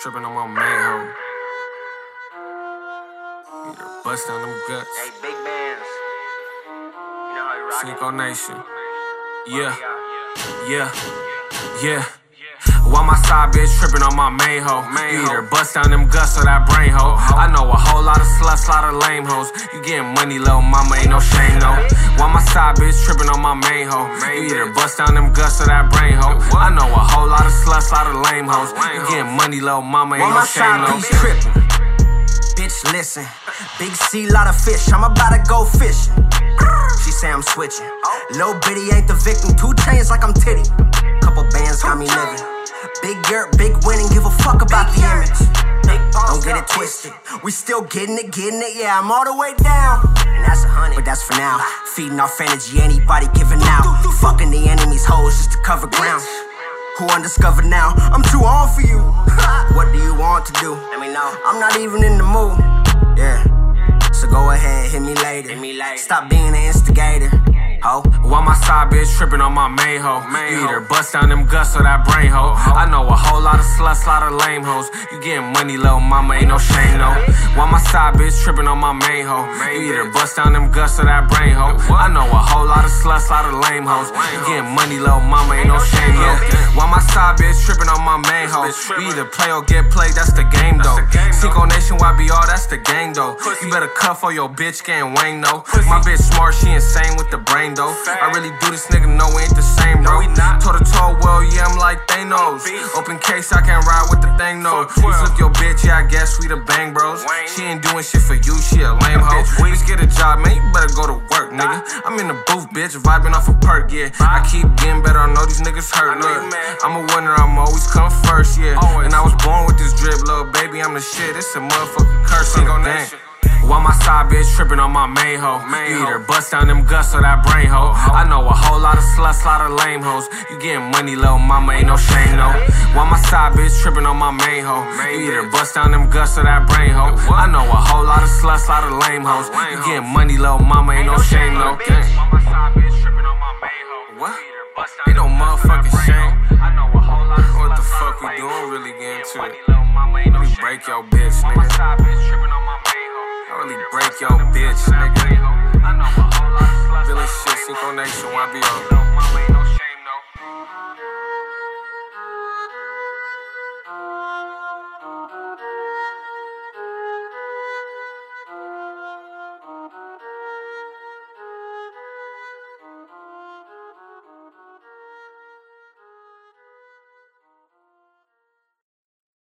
Tripping on my main hoe. Yeah, bust down them guts. Hey, big bands. You know how you rock Cinco Nation. Yeah, yeah, yeah. While my side bitch tripping on my main hoe. Either bust down them guts or that brain hoe. I know a lot of sluts, lot of lame hoes. You getting money, little mama, ain't no shame, no. While my side bitch tripping on my main hoe. You either bust down them guts or that brain hoe. I know a whole lot of sluts, lot of lame hoes. You getting money, little mama, ain't no my shame, side no. tripping. Bitch, listen. Big C, lot of fish. I'm about to go fishing. She say I'm switching. Lil Bitty ain't the victim. Two chains like I'm titty. Couple bands got me living. Big yurt, big winning. Give a fuck about the image. It twisted. We still getting it, getting it. Yeah, I'm all the way down. And that's a hundred. But that's for now. Feeding off energy, anybody giving out. Fucking the enemy's hoes just to cover ground. Who undiscovered now? I'm too on for you. what do you want to do? Let me know. I'm not even in the mood. Yeah. So go ahead, hit me later. Hit me later. Stop being an instigator. Ho. While my side bitch tripping on my main hoe. You either bust down them guts or that brain hoe. I know a whole lot of sluts, lot of lame hoes. You getting money, little mama, ain't no shame, no. While my side bitch tripping on my main hoe. You either bust down them guts or that brain hoe. I know a whole lot of sluts, lot of lame hoes. You getting money, little mama, ain't no shame, no. While side bitch tripping on my main hoe. You either play or get played, that's the game, though. Cinco Nation, YBR, that's the gang, though. You better cuff or your bitch getting wang, though. My bitch smart, she insane with the brain, though. I really do this nigga, no, we ain't the same, bro. Toe to toe, well, yeah, I'm like Thanos. Open case, I can't ride with the thing, no. You flip your bitch, yeah, I guess we the bang bros. She ain't doing shit for you, she a lame hoe. Bitch, get a job, man, you better go to work, nigga. I'm in the booth, bitch, vibing off a perk, yeah. I keep getting better, I know these niggas hurt, look. I'm a winner, I'm always come first, yeah. And I was born with this drip, little baby, I'm the shit. It's a motherfucking curse on the gang. While my side bitch tripping on my main hoe. You either bust down them guts or that brain hoe. I know a whole lot of sluts, a lot of lame hoes. You getting money, little mama, ain't no shame, no. While my side bitch tripping on my main hoe. You either bust down them guts or that brain hoe. I know a whole lot of sluts, lot of lame hoes. You getting money, little mama, ain't no shame, no. What? Ain't no motherfucking shame. What the fuck we doing really get into it? Really break your bitch, nigga. I really break your bitch, nigga. Feeling shit, Cinco Nation, YBO.